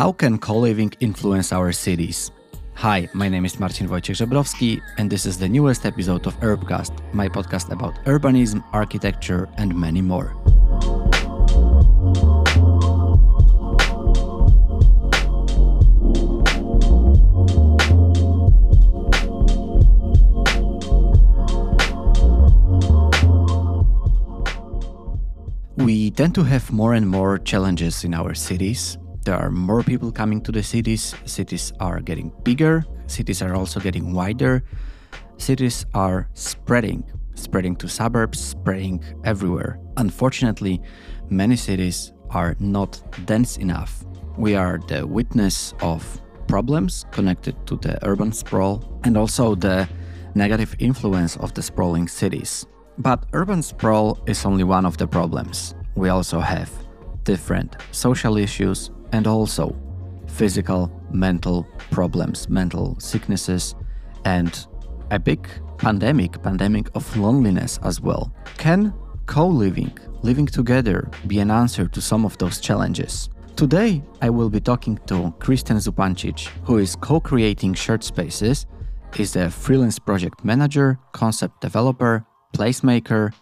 How can co living influence our cities? Hi, my name is Marcin Wojciech Żebrowski, and this is the newest episode of Urbcast, my podcast about urbanism, architecture, and many more. We tend to have more and more challenges in our cities. There are more people coming to the cities, cities are getting bigger, cities are also getting wider, cities are spreading, spreading to suburbs, spreading everywhere. Unfortunately, many cities are not dense enough. We are the witness of problems connected to the urban sprawl and also the negative influence of the sprawling cities. But urban sprawl is only one of the problems. We also have different social issues and also physical, mental problems, mental sicknesses, and a big pandemic, pandemic of loneliness as well. Can co-living, living together, be an answer to some of those challenges? Today, I will be talking to Kristen Zupancic, who is co-creating shared spaces, is a freelance project manager, concept developer, placemaker,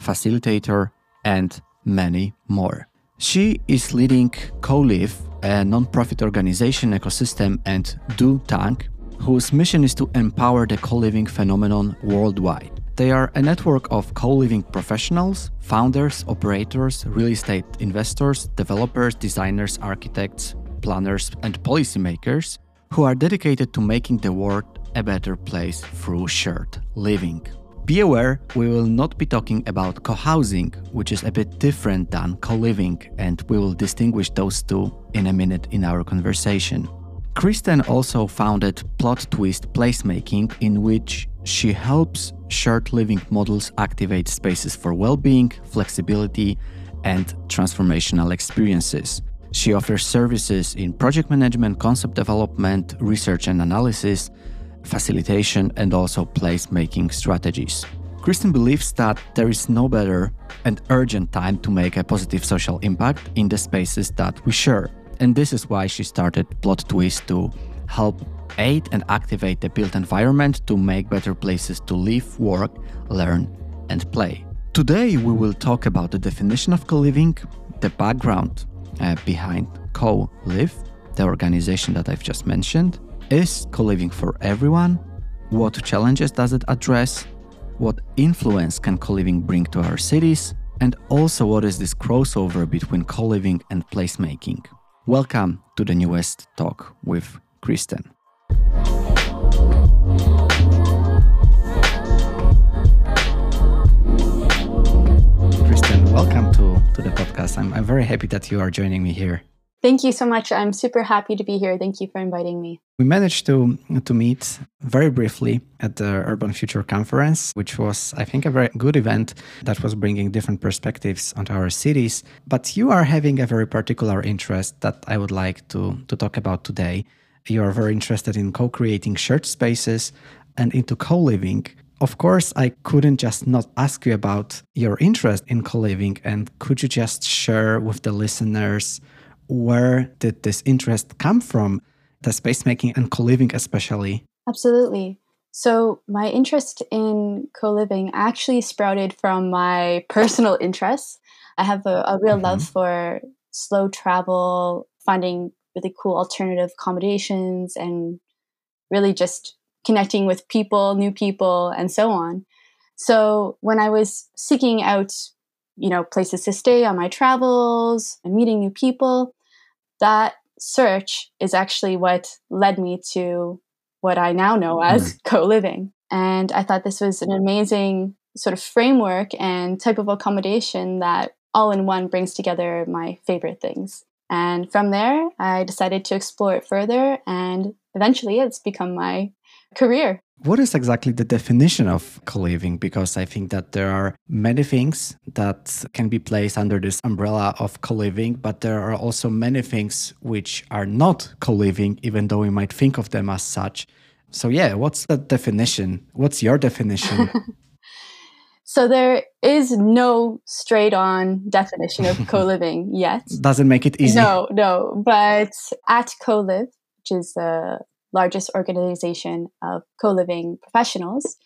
facilitator, and many more. She is leading CoLive, a non-profit organization ecosystem, and Do Tank, whose mission is to empower the co-living phenomenon worldwide. They are a network of co-living professionals, founders, operators, real estate investors, developers, designers, architects, planners, and policymakers who are dedicated to making the world a better place through shared living. Be aware, we will not be talking about co housing, which is a bit different than co living, and we will distinguish those two in a minute in our conversation. Kristen also founded Plot Twist Placemaking, in which she helps shared living models activate spaces for well being, flexibility, and transformational experiences. She offers services in project management, concept development, research and analysis, facilitation, and also placemaking strategies. Kristen believes that there is no better and urgent time to make a positive social impact in the spaces that we share. And this is why she started Plot Twist to help aid and activate the built environment to make better places to live, work, learn, and play. Today, we will talk about the definition of co living, the background uh, behind Co Live, the organization that I've just mentioned, is co living for everyone? What challenges does it address? What influence can co living bring to our cities? And also, what is this crossover between co living and placemaking? Welcome to the newest talk with Kristen. Kristen, welcome to, to the podcast. I'm, I'm very happy that you are joining me here. Thank you so much. I'm super happy to be here. Thank you for inviting me. We managed to to meet very briefly at the Urban Future Conference, which was, I think, a very good event that was bringing different perspectives onto our cities. But you are having a very particular interest that I would like to to talk about today. You are very interested in co-creating shared spaces and into co-living. Of course, I couldn't just not ask you about your interest in co-living, and could you just share with the listeners? Where did this interest come from, the space making and co living, especially? Absolutely. So, my interest in co living actually sprouted from my personal interests. I have a, a real mm-hmm. love for slow travel, finding really cool alternative accommodations, and really just connecting with people, new people, and so on. So, when I was seeking out you know, places to stay on my travels and meeting new people. That search is actually what led me to what I now know as mm. co living. And I thought this was an amazing sort of framework and type of accommodation that all in one brings together my favorite things. And from there, I decided to explore it further, and eventually it's become my career. What is exactly the definition of co living? Because I think that there are many things that can be placed under this umbrella of co living, but there are also many things which are not co living, even though we might think of them as such. So, yeah, what's the definition? What's your definition? So there is no straight on definition of co living yet. Doesn't make it easy. No, no. But at CoLive, which is the largest organization of co living professionals,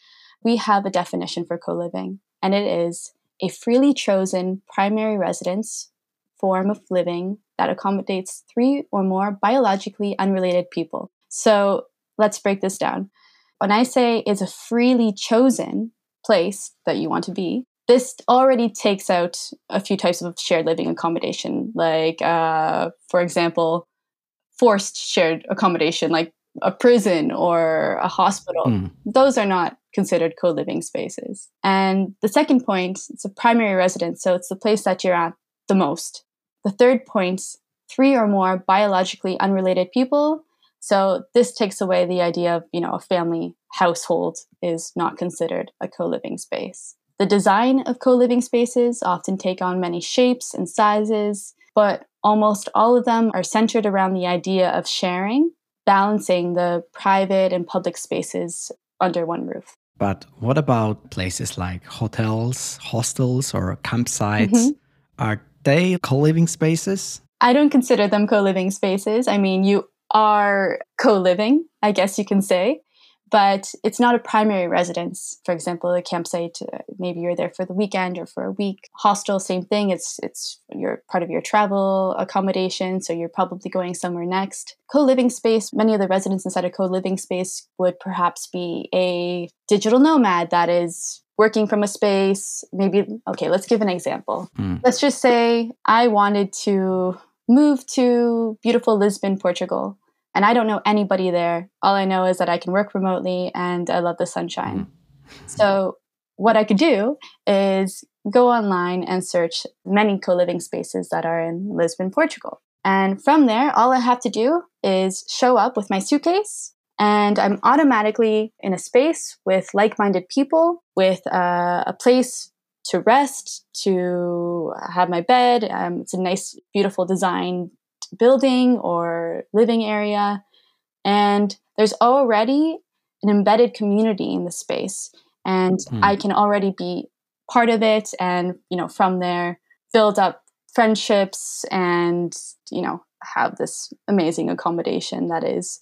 we have a definition for co living, and it is a freely chosen primary residence form of living that accommodates three or more biologically unrelated people. So let's break this down. When I say it's a freely chosen place that you want to be, this already takes out a few types of shared living accommodation, like, uh, for example, forced shared accommodation, like a prison or a hospital. Mm. Those are not considered co living spaces. And the second point, it's a primary residence, so it's the place that you're at the most. The third point, three or more biologically unrelated people. So this takes away the idea of, you know, a family household is not considered a co-living space. The design of co-living spaces often take on many shapes and sizes, but almost all of them are centered around the idea of sharing, balancing the private and public spaces under one roof. But what about places like hotels, hostels, or campsites? Mm-hmm. Are they co living spaces? I don't consider them co living spaces. I mean, you are co living, I guess you can say but it's not a primary residence. For example, a campsite, uh, maybe you're there for the weekend or for a week. Hostel, same thing. It's it's you're part of your travel accommodation, so you're probably going somewhere next. Co-living space. Many of the residents inside a co-living space would perhaps be a digital nomad that is working from a space. Maybe okay. Let's give an example. Mm. Let's just say I wanted to move to beautiful Lisbon, Portugal and I don't know anybody there. All I know is that I can work remotely and I love the sunshine. Mm-hmm. So, what I could do is go online and search many co living spaces that are in Lisbon, Portugal. And from there, all I have to do is show up with my suitcase, and I'm automatically in a space with like minded people, with uh, a place to rest, to have my bed. Um, it's a nice, beautiful design building or living area. And there's already an embedded community in the space. And mm. I can already be part of it and, you know, from there build up friendships and, you know, have this amazing accommodation that is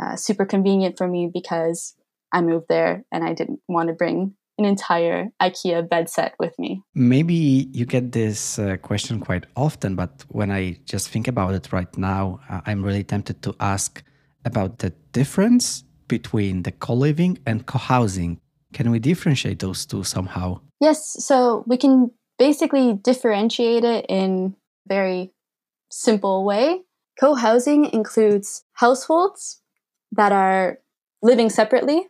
uh, super convenient for me because I moved there and I didn't want to bring an entire IKEA bed set with me. Maybe you get this uh, question quite often, but when I just think about it right now, uh, I'm really tempted to ask about the difference between the co living and co housing. Can we differentiate those two somehow? Yes, so we can basically differentiate it in very simple way. Co housing includes households that are living separately,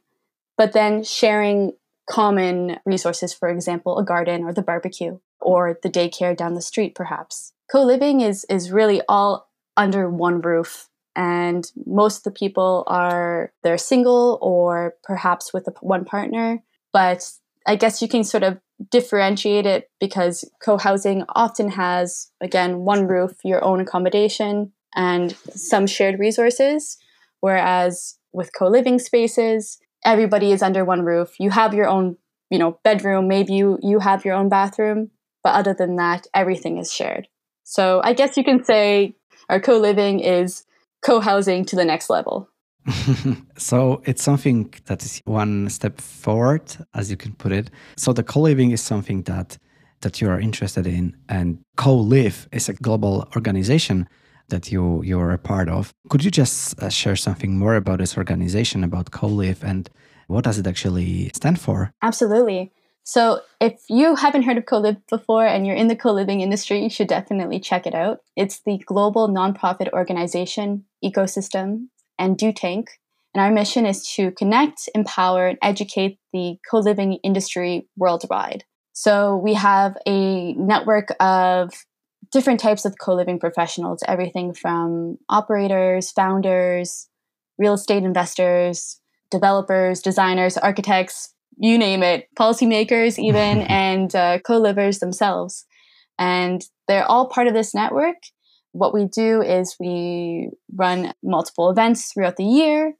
but then sharing common resources, for example, a garden or the barbecue or the daycare down the street, perhaps. Co living is, is really all under one roof. And most of the people are they're single or perhaps with a, one partner. But I guess you can sort of differentiate it because co housing often has, again, one roof, your own accommodation, and some shared resources. Whereas with co living spaces, everybody is under one roof. You have your own, you know, bedroom, maybe you you have your own bathroom, but other than that, everything is shared. So I guess you can say our co-living is co-housing to the next level. so it's something that is one step forward, as you can put it. So the co-living is something that that you are interested in, and co-live is a global organization that you you're a part of. Could you just uh, share something more about this organization, about CoLive, and what does it actually stand for? Absolutely. So, if you haven't heard of CoLive before and you're in the co living industry, you should definitely check it out. It's the global nonprofit organization, ecosystem, and do tank. And our mission is to connect, empower, and educate the co living industry worldwide. So, we have a network of different types of co living professionals, everything from operators, founders, real estate investors, developers, designers, architects, you name it, policymakers, even, and uh, co livers themselves. And they're all part of this network. What we do is we run multiple events throughout the year.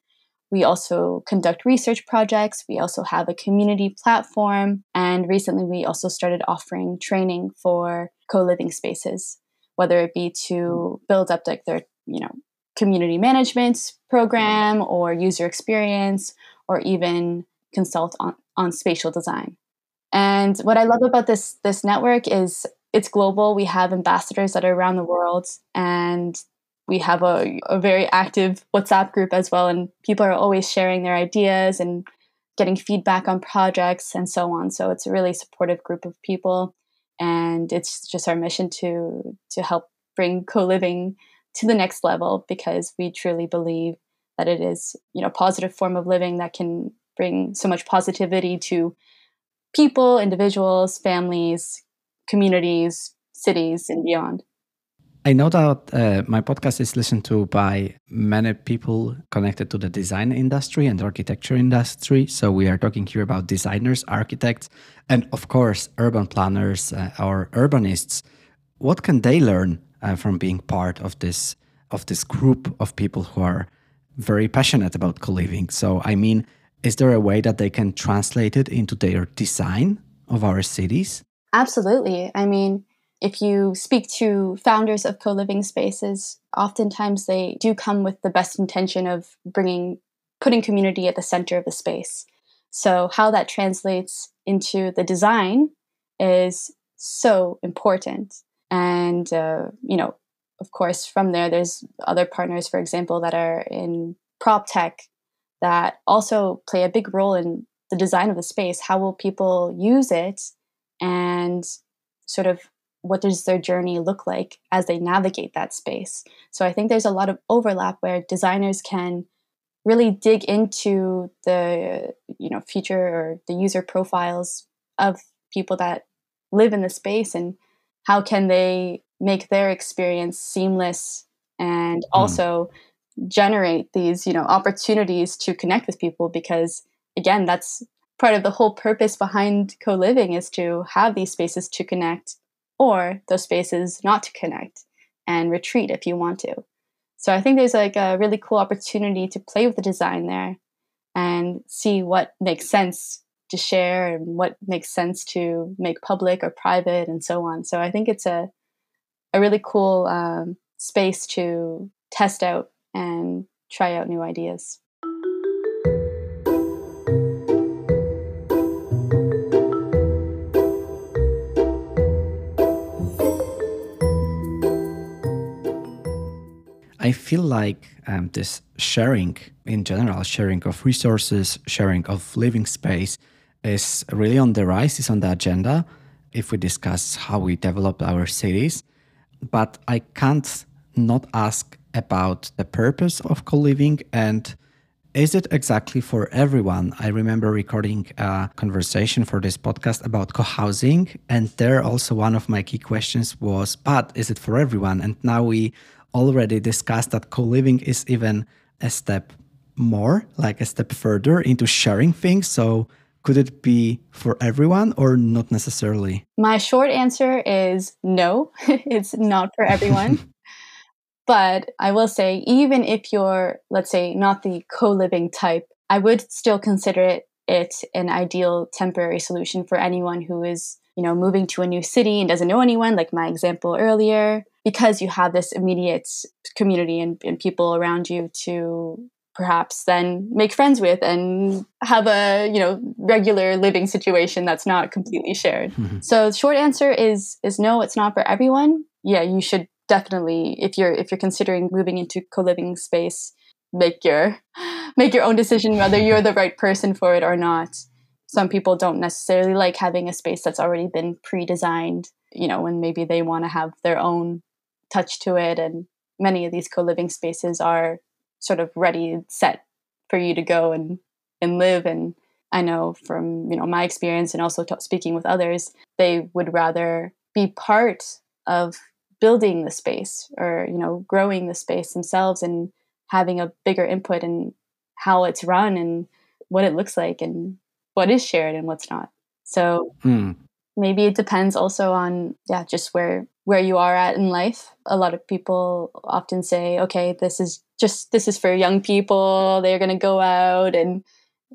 We also conduct research projects. We also have a community platform. And recently, we also started offering training for co living spaces, whether it be to build up like their, you know, community management program or user experience or even consult on, on spatial design. And what I love about this this network is it's global. We have ambassadors that are around the world and we have a, a very active WhatsApp group as well. And people are always sharing their ideas and getting feedback on projects and so on. So it's a really supportive group of people. And it's just our mission to to help bring co-living to the next level because we truly believe that it is, you know, a positive form of living that can bring so much positivity to people, individuals, families, communities, cities, and beyond. I know that uh, my podcast is listened to by many people connected to the design industry and architecture industry. So we are talking here about designers, architects, and of course, urban planners uh, or urbanists. What can they learn uh, from being part of this of this group of people who are very passionate about co-living? So I mean, is there a way that they can translate it into their design of our cities? Absolutely. I mean, if you speak to founders of co living spaces, oftentimes they do come with the best intention of bringing, putting community at the center of the space. So, how that translates into the design is so important. And, uh, you know, of course, from there, there's other partners, for example, that are in prop tech that also play a big role in the design of the space. How will people use it? And sort of what does their journey look like as they navigate that space? So I think there's a lot of overlap where designers can really dig into the you know future or the user profiles of people that live in the space and how can they make their experience seamless and hmm. also mm. generate these you know opportunities to connect with people because again that's part of the whole purpose behind co-living is to have these spaces to connect or those spaces not to connect and retreat if you want to. So I think there's like a really cool opportunity to play with the design there and see what makes sense to share and what makes sense to make public or private and so on. So I think it's a a really cool um, space to test out and try out new ideas. I feel like um, this sharing in general, sharing of resources, sharing of living space is really on the rise, is on the agenda if we discuss how we develop our cities. But I can't not ask about the purpose of co living and is it exactly for everyone? I remember recording a conversation for this podcast about co housing, and there also one of my key questions was, but is it for everyone? And now we already discussed that co-living is even a step more, like a step further into sharing things. So could it be for everyone or not necessarily? My short answer is no, it's not for everyone. but I will say, even if you're, let's say, not the co living type, I would still consider it, it an ideal temporary solution for anyone who is, you know, moving to a new city and doesn't know anyone, like my example earlier, because you have this immediate community and, and people around you to perhaps then make friends with and have a you know regular living situation that's not completely shared. Mm-hmm. so the short answer is is no it's not for everyone. Yeah you should definitely if you're if you're considering moving into co-living space make your make your own decision whether you're the right person for it or not. Some people don't necessarily like having a space that's already been pre-designed you know when maybe they want to have their own touch to it and many of these co-living spaces are sort of ready set for you to go and and live and i know from you know my experience and also t- speaking with others they would rather be part of building the space or you know growing the space themselves and having a bigger input in how it's run and what it looks like and what is shared and what's not so hmm. maybe it depends also on yeah just where where you are at in life. A lot of people often say, okay, this is just this is for young people. They're going to go out and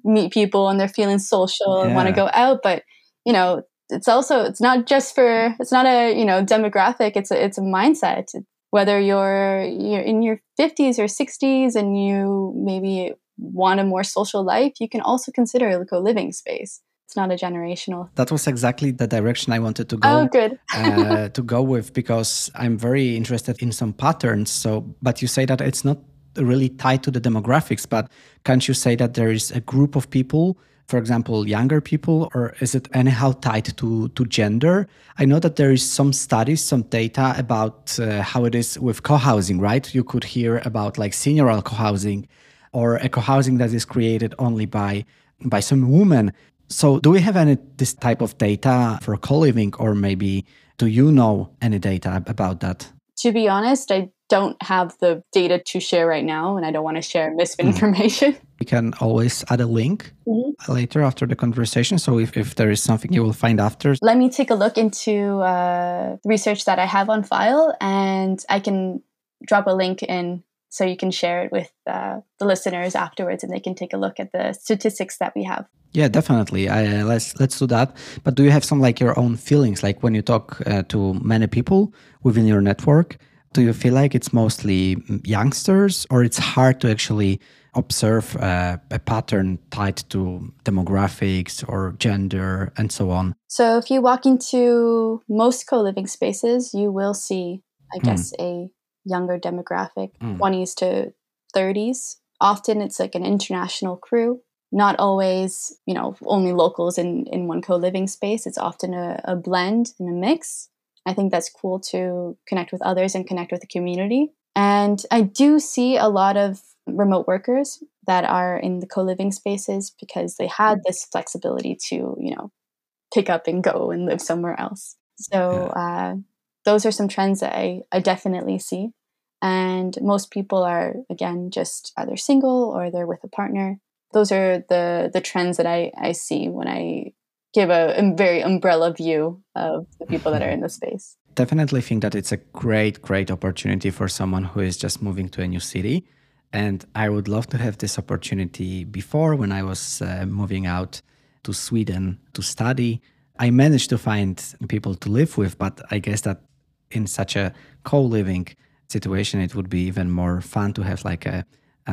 meet people and they're feeling social and want to go out. But, you know, it's also, it's not just for, it's not a, you know, demographic. It's a, it's a mindset. Whether you're, you're in your 50s or 60s and you maybe want a more social life, you can also consider a co-living space it's not a generational. That was exactly the direction I wanted to go. Oh, good. uh, to go with because I'm very interested in some patterns. So, but you say that it's not really tied to the demographics. But can't you say that there is a group of people? For example, younger people, or is it anyhow tied to, to gender? I know that there is some studies, some data about uh, how it is with co-housing, right? You could hear about like senioral co-housing or a co-housing that is created only by by some women so, do we have any this type of data for co-living, or maybe do you know any data about that? To be honest, I don't have the data to share right now, and I don't want to share misinformation. Mm. We can always add a link mm-hmm. later after the conversation. So, if, if there is something you will find after, let me take a look into uh, research that I have on file, and I can drop a link in so you can share it with uh, the listeners afterwards and they can take a look at the statistics that we have yeah definitely I, uh, let's let's do that but do you have some like your own feelings like when you talk uh, to many people within your network do you feel like it's mostly youngsters or it's hard to actually observe uh, a pattern tied to demographics or gender and so on so if you walk into most co-living spaces you will see i hmm. guess mm. a younger demographic, mm. 20s to 30s. Often it's like an international crew, not always, you know, only locals in, in one co living space. It's often a, a blend and a mix. I think that's cool to connect with others and connect with the community. And I do see a lot of remote workers that are in the co living spaces because they had this flexibility to, you know, pick up and go and live somewhere else. So, uh, those are some trends that I, I definitely see. And most people are, again, just either single or they're with a partner. Those are the, the trends that I, I see when I give a, a very umbrella view of the people that are in the space. Definitely think that it's a great, great opportunity for someone who is just moving to a new city. And I would love to have this opportunity before when I was uh, moving out to Sweden to study. I managed to find people to live with, but I guess that in such a co-living situation, it would be even more fun to have like a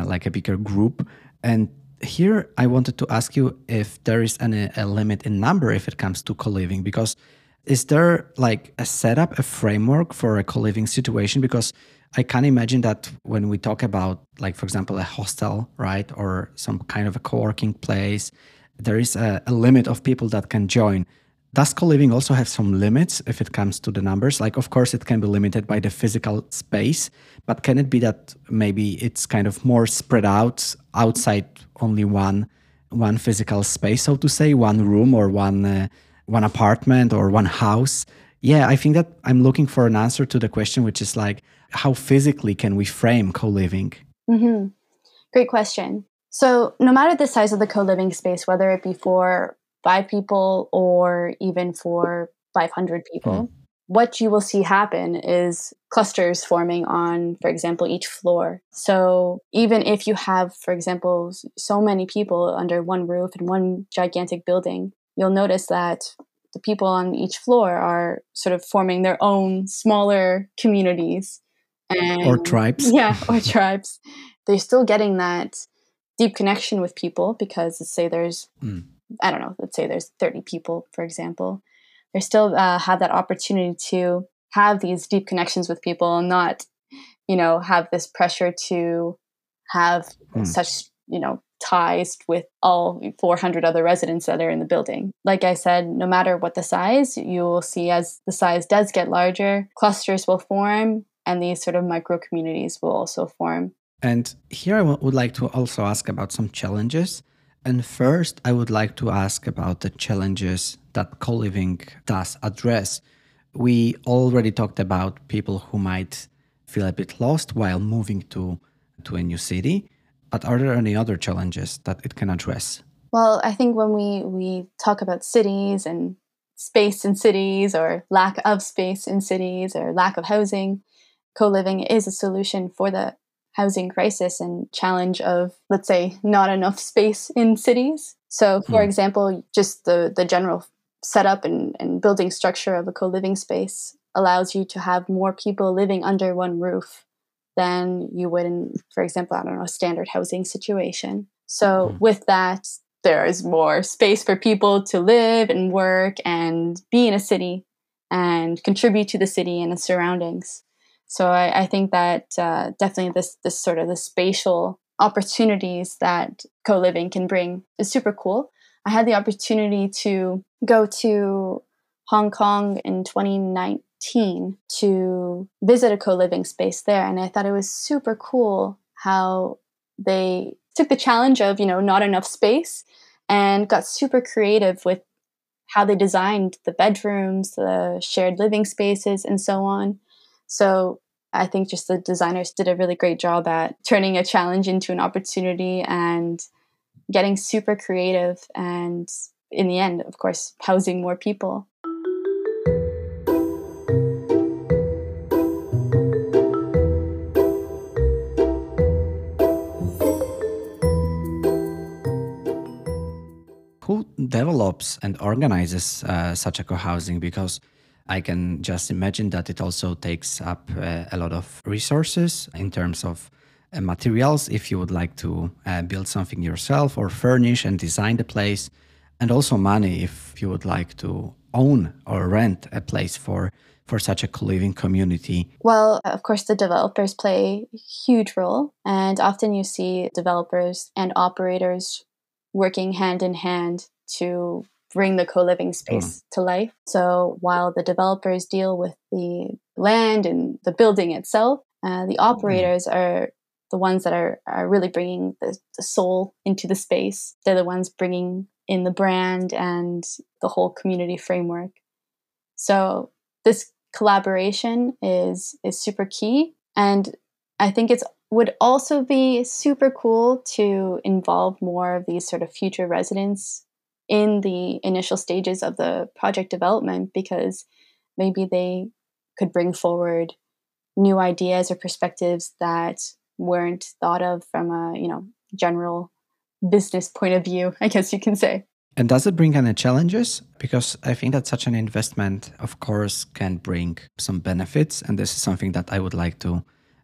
like a bigger group. And here, I wanted to ask you if there is any a limit in number if it comes to co-living, because is there like a setup, a framework for a co-living situation? Because I can imagine that when we talk about, like, for example, a hostel, right, or some kind of a co working place, there is a, a, limit of people that can join. Does co-living also have some limits if it comes to the numbers? Like, of course, it can be limited by the physical space, but can it be that maybe it's kind of more spread out outside only one one physical space, so to say, one room or one uh, one apartment or one house? Yeah, I think that I'm looking for an answer to the question, which is like, how physically can we frame co-living? Mm-hmm. Great question. So, no matter the size of the co living space, whether it be for five people or even for 500 people. Mm. What you will see happen is clusters forming on, for example, each floor. So even if you have, for example, so many people under one roof in one gigantic building, you'll notice that the people on each floor are sort of forming their own smaller communities and, or tribes. Yeah, or tribes. They're still getting that deep connection with people because, say, there's mm. I don't know, let's say there's 30 people, for example, they still uh, have that opportunity to have these deep connections with people and not, you know, have this pressure to have mm. such, you know, ties with all 400 other residents that are in the building. Like I said, no matter what the size, you will see as the size does get larger, clusters will form and these sort of micro communities will also form. And here I w- would like to also ask about some challenges and first, I would like to ask about the challenges that co living does address. We already talked about people who might feel a bit lost while moving to, to a new city. But are there any other challenges that it can address? Well, I think when we, we talk about cities and space in cities or lack of space in cities or lack of housing, co living is a solution for the housing crisis and challenge of, let's say, not enough space in cities. So, for mm. example, just the, the general setup and, and building structure of a co living space allows you to have more people living under one roof than you would in, for example, I don't know, a standard housing situation. So, mm. with that, there is more space for people to live and work and be in a city and contribute to the city and its surroundings. So I, I think that uh, definitely this this sort of the spatial opportunities that co-living can bring is super cool. I had the opportunity to go to Hong Kong in 2019 to visit a co-living space there and I thought it was super cool how they took the challenge of, you know, not enough space and got super creative with how they designed the bedrooms, the shared living spaces and so on. So I think just the designers did a really great job at turning a challenge into an opportunity and getting super creative and in the end, of course, housing more people. Who develops and organizes uh, such a co-housing? Because I can just imagine that it also takes up uh, a lot of resources in terms of uh, materials if you would like to uh, build something yourself or furnish and design the place, and also money if you would like to own or rent a place for for such a co-living community? Well, of course, the developers play a huge role, and often you see developers and operators working hand in hand to bring the co-living hmm. space mm. to life. So while the developers deal with the land and the building itself, uh, the hmm. operators mm. are the ones that are, are really bringing the, the soul into the space. They're the ones bringing in the brand and the whole community framework. So this collaboration is is super key and I think it's would also be super cool to involve more of these sort of future residents in the initial stages of the project development because maybe they could bring forward new ideas or perspectives that weren't thought of from a you know general business point of view i guess you can say. And does it bring any challenges? Because i think that such an investment of course can bring some benefits and this is something that i would like to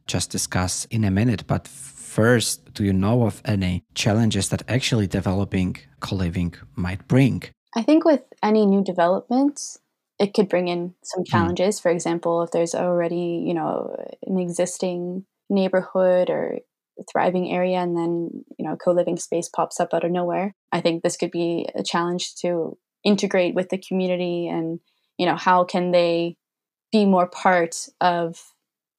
just discuss in a minute but first, do you know of any challenges that actually developing co living might bring? I think with any new developments, it could bring in some hmm. challenges. Mm. For example, if there's already, you know, an existing neighborhood or thriving area and then, you know, co-living space pops up out of nowhere. I think this could be a challenge to integrate with the community and, you know, how can they be more part of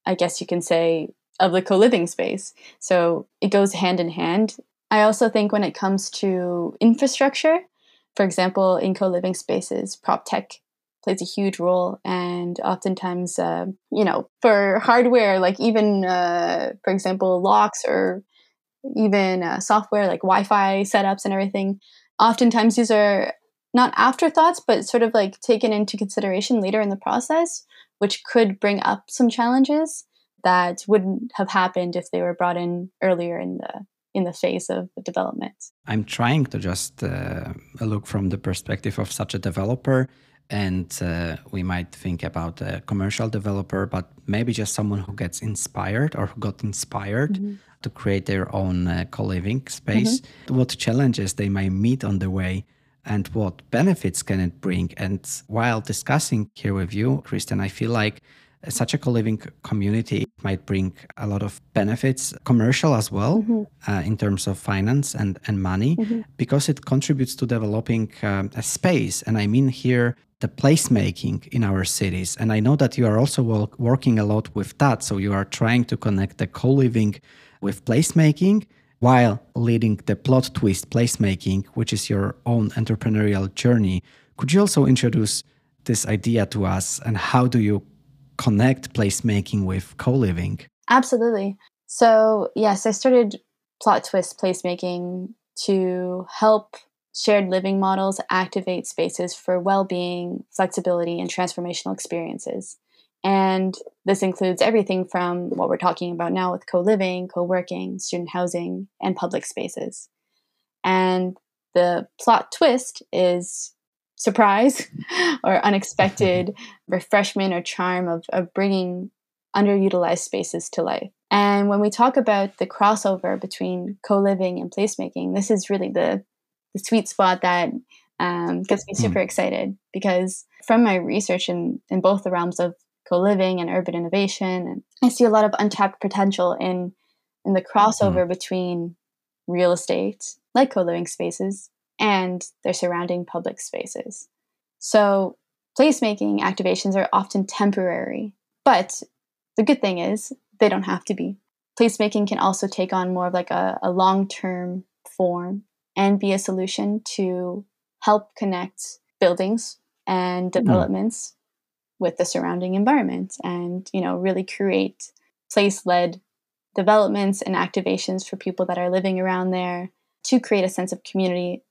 I guess you can say of the co-living space. So it goes hand in hand. I also think when it comes to infrastructure, for example, in co-living spaces, prop tech plays a huge role, and oftentimes, uh, you know, for hardware, like even, uh, for example, locks or even uh, software like Wi-Fi setups and everything, oftentimes these are not afterthoughts, but sort of like taken into consideration later in the process, which could bring up some challenges that wouldn't have happened if they were brought in earlier in the in the phase of development. I'm trying to just uh, look from the perspective of such a developer, and uh, we might think about a commercial developer, but maybe just someone who gets inspired or who got inspired mm-hmm. to create their own uh, co-living space. Mm-hmm. What challenges they might meet on the way. And what benefits can it bring? And while discussing here with you, Kristen, I feel like such a co-living community might bring a lot of benefits commercial as well mm-hmm. uh, in terms of finance and, and money mm-hmm. because it contributes to developing um, a space and i mean here the placemaking in our cities and i know that you are also working a lot with that so you are trying to connect the co-living with placemaking while leading the plot twist placemaking which is your own entrepreneurial journey could you also introduce this idea to us and how do you connect placemaking with co-living? Absolutely. So yes i started plot twist placemaking to help shared living models activate spaces for well-being flexibility and transformational experiences And this includes everything from what we're talking about now with co living, co working, student housing, and public spaces. And the plot twist is surprise or unexpected refreshment or charm of, of bringing underutilized spaces to life. And when we talk about the crossover between co living and placemaking, this is really the, the sweet spot that um, gets me super mm. excited because from my research in, in both the realms of co-living and urban innovation. And I see a lot of untapped potential in in the crossover mm. between real estate, like co-living spaces, and their surrounding public spaces. So placemaking activations are often temporary, but the good thing is they don't have to be. Placemaking can also take on more of like a, a long-term form and be a solution to help connect buildings and mm. developments with the surrounding environment and you know really create place led developments and activations for people that are living around there to create a sense of community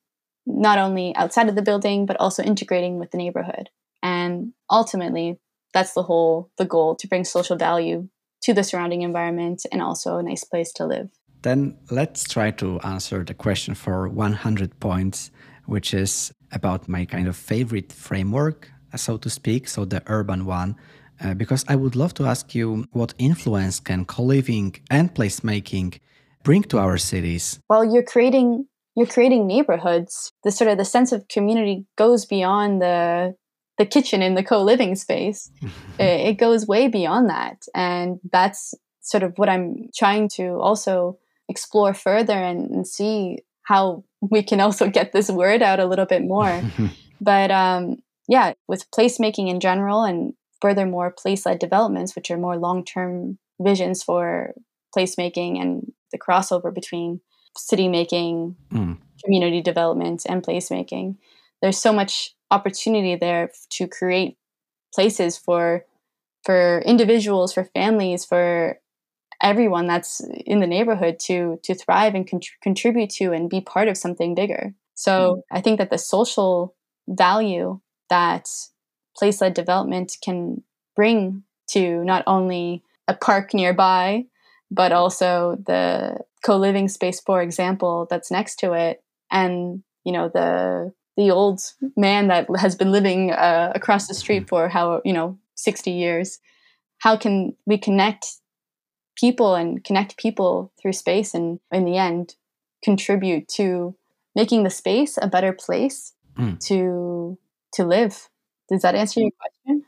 not only outside of the building but also integrating with the neighborhood. And ultimately that's the whole the goal to bring social value to the surrounding environment and also a nice place to live. Then let's try to answer the question for 100 points which is about my kind of favorite framework so to speak, so the urban one, uh, because I would love to ask you what influence can co-living and placemaking bring to our cities? Well, you're creating you're creating neighborhoods. The sort of the sense of community goes beyond the the kitchen in the co-living space. it, it goes way beyond that, and that's sort of what I'm trying to also explore further and, and see how we can also get this word out a little bit more. but um, yeah, with placemaking in general and furthermore place led developments, which are more long term visions for placemaking and the crossover between city making, mm. community development, and placemaking. There's so much opportunity there to create places for for individuals, for families, for everyone that's in the neighborhood to to thrive and con- contribute to and be part of something bigger. So mm. I think that the social value that place led development can bring to not only a park nearby, but also the co living space, for example, that's next to it, and you know the the old man that has been living uh, across the street for how you know 60 years how can we connect people and connect people through space and in the end contribute to making the space a better place mm. to to live. Does that answer your question?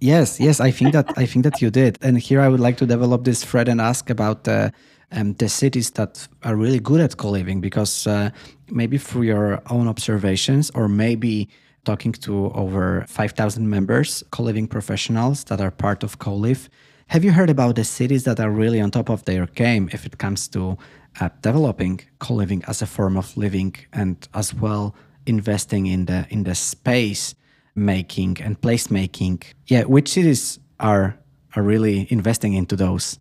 yes, yes, I think that I think that you did. And here I would like to develop this thread and ask about uh, um, the cities that are really good at co-living, because uh, maybe through your own observations, or maybe talking to over 5,000 members, co-living professionals that are part of co-live. Have you heard about the cities that are really on top of their game if it comes to uh, developing co-living as a form of living and as well investing in the in the space making and placemaking. Yeah, which cities are are really investing into those?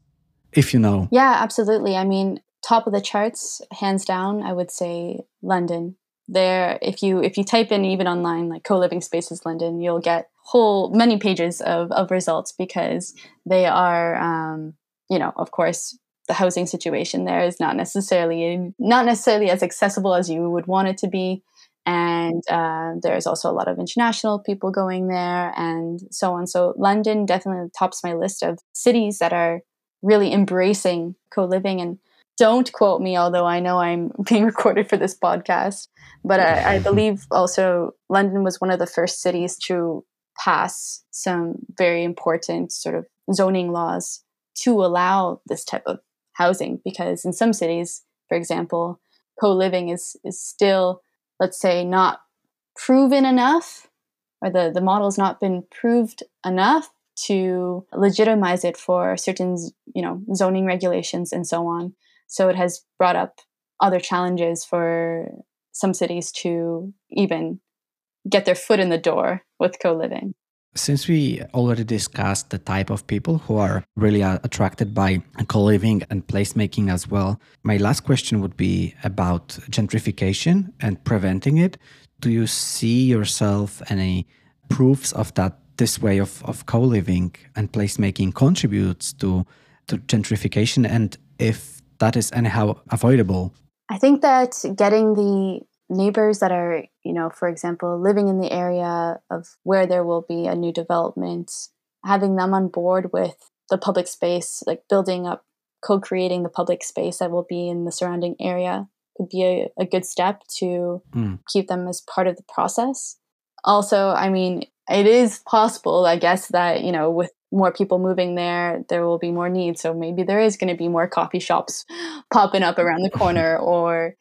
If you know. Yeah, absolutely. I mean, top of the charts, hands down, I would say London. There, if you if you type in even online like co-living spaces London, you'll get whole many pages of, of results because they are um, you know, of course, the housing situation there is not necessarily not necessarily as accessible as you would want it to be and uh, there's also a lot of international people going there and so on. So london definitely tops my list of cities that are really embracing co-living. And don't quote me although i know i'm being recorded for this podcast but I, I believe also london was one of the first cities to pass some very important sort of zoning laws to allow this type of housing because in some cities for example co-living is is still let's say, not proven enough, or the, the model has not been proved enough to legitimize it for certain, you know, zoning regulations and so on. So it has brought up other challenges for some cities to even get their foot in the door with co-living. Since we already discussed the type of people who are really uh, attracted by co living and placemaking as well, my last question would be about gentrification and preventing it. Do you see yourself any proofs of that this way of, of co-living and placemaking contributes to to gentrification and if that is anyhow avoidable i think that getting the neighbors that are you know for example living in the area of where there will be a new development having them on board with the public space like building up co-creating the public space that will be in the surrounding area could be a, a good step to mm. keep them as part of the process also i mean it is possible i guess that you know with more people moving there, there will be more need. So maybe there is going to be more coffee shops popping up around the corner or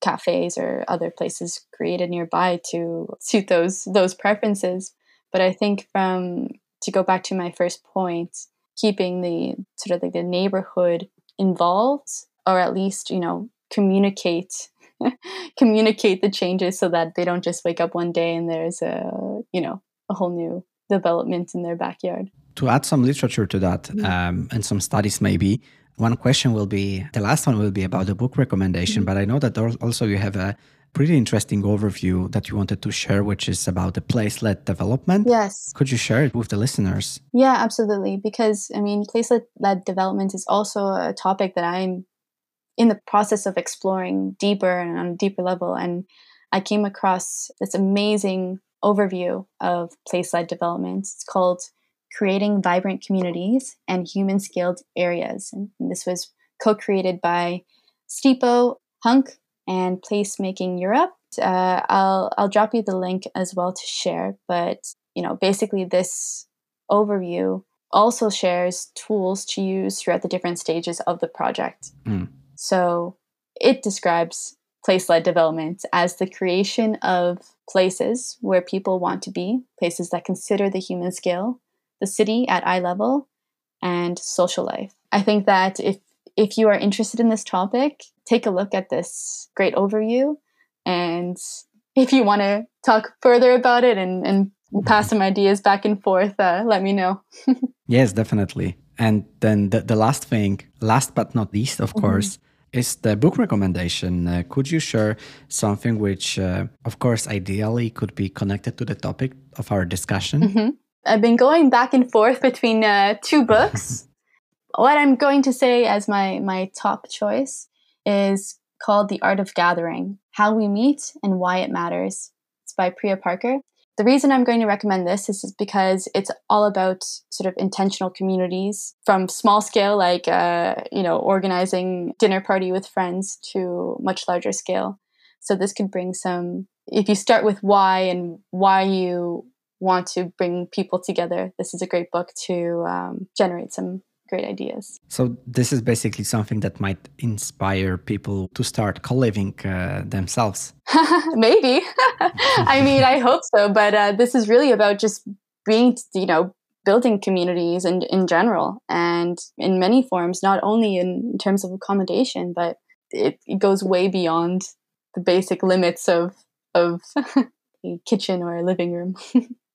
cafes or other places created nearby to suit those those preferences. But I think from to go back to my first point, keeping the sort of like the neighborhood involved or at least, you know, communicate communicate the changes so that they don't just wake up one day and there's a, you know, a whole new development in their backyard to add some literature to that um, and some studies maybe one question will be the last one will be about the book recommendation mm-hmm. but i know that also you have a pretty interesting overview that you wanted to share which is about the place-led development. Yes. Could you share it with the listeners? Yeah absolutely because i mean place-led development is also a topic that i'm in the process of exploring deeper and on a deeper level and i came across this amazing overview of place-led development. It's called creating vibrant communities and human scaled areas. And this was co created by Stipo, Hunk, and Placemaking Europe. Uh, I'll, I'll drop you the link as well to share. But, you know, basically, this overview also shares tools to use throughout the different stages of the project. Mm. So it describes place led development as the creation of places where people want to be, places that consider the human scale, the city at eye level, and social life. I think that if if you are interested in this topic, take a look at this great overview. And if you want to talk further about it and, and pass some ideas back and forth, uh, let me know. yes, definitely. And then the, the last thing, last but not least, of mm-hmm. course, is the book recommendation. Uh, could you share something which, uh, of course, ideally could be connected to the topic of our discussion? Mm-hmm. I've been going back and forth between uh, two books. what I'm going to say as my, my top choice is called The Art of Gathering How We Meet and Why It Matters. It's by Priya Parker. The reason I'm going to recommend this is because it's all about sort of intentional communities from small scale, like, uh, you know, organizing dinner party with friends to much larger scale. So this could bring some, if you start with why and why you want to bring people together, this is a great book to um, generate some great ideas. So this is basically something that might inspire people to start co-living uh, themselves. Maybe. I mean, I hope so. But uh, this is really about just being, you know, building communities and in, in general and in many forms, not only in, in terms of accommodation, but it, it goes way beyond the basic limits of of a kitchen or a living room.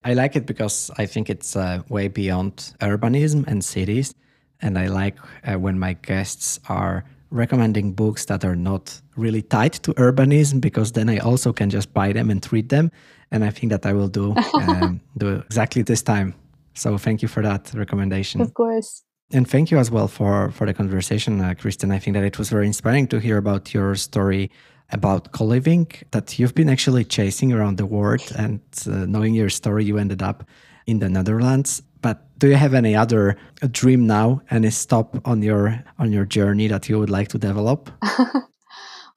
I like it because I think it's uh, way beyond urbanism and cities. And I like uh, when my guests are recommending books that are not really tied to urbanism because then I also can just buy them and read them. And I think that I will do, um, do exactly this time. So thank you for that recommendation. Of course. And thank you as well for, for the conversation, uh, Kristen. I think that it was very inspiring to hear about your story about co-living that you've been actually chasing around the world and uh, knowing your story you ended up in the netherlands. But do you have any other dream now any stop on your on your journey that you would like to develop?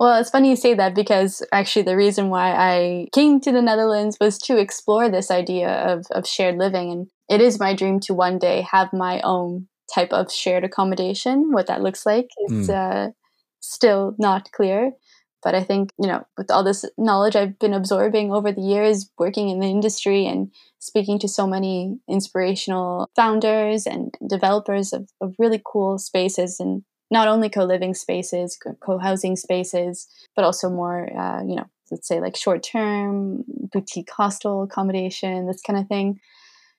Well it's funny you say that because actually the reason why i came to the netherlands was to explore this idea of, of shared living. And it is my dream to one day have my own type of shared accommodation. What that looks like is mm. uh, still not clear but I think, you know, with all this knowledge I've been absorbing over the years, working in the industry and speaking to so many inspirational founders and developers of, of really cool spaces and not only co-living spaces, co-housing spaces, but also more, uh, you know, let's say like short-term boutique hostel accommodation, this kind of thing.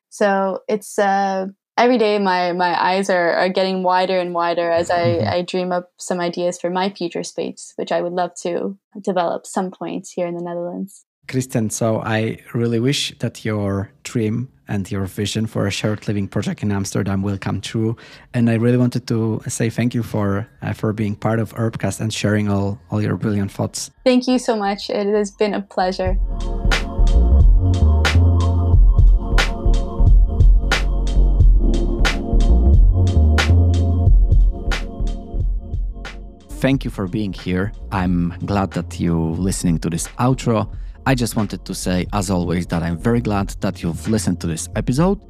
So it's uh, every day my my eyes are, are getting wider and wider as I, mm-hmm. I dream up some ideas for my future space, which I would love to develop some point here in the Netherlands. Kristen, so I really wish that your dream and your vision for a shared living project in Amsterdam will come true. And I really wanted to say thank you for uh, for being part of Urbcast and sharing all all your brilliant thoughts. Thank you so much. It has been a pleasure. Thank you for being here. I'm glad that you're listening to this outro. I just wanted to say, as always, that I'm very glad that you've listened to this episode.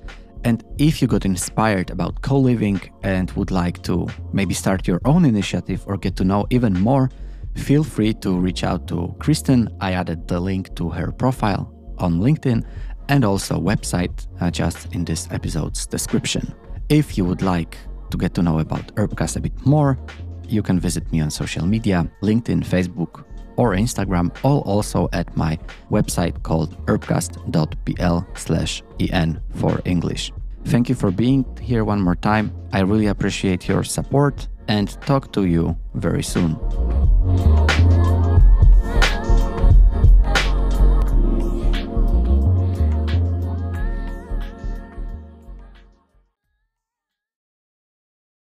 And if you got inspired about co living and would like to maybe start your own initiative or get to know even more, feel free to reach out to Kristen. I added the link to her profile on LinkedIn and also website uh, just in this episode's description. If you would like to get to know about Urbcast a bit more, you can visit me on social media LinkedIn, Facebook, or Instagram, all also at my website called urbcast.pl slash en for English. Thank you for being here one more time. I really appreciate your support and talk to you very soon.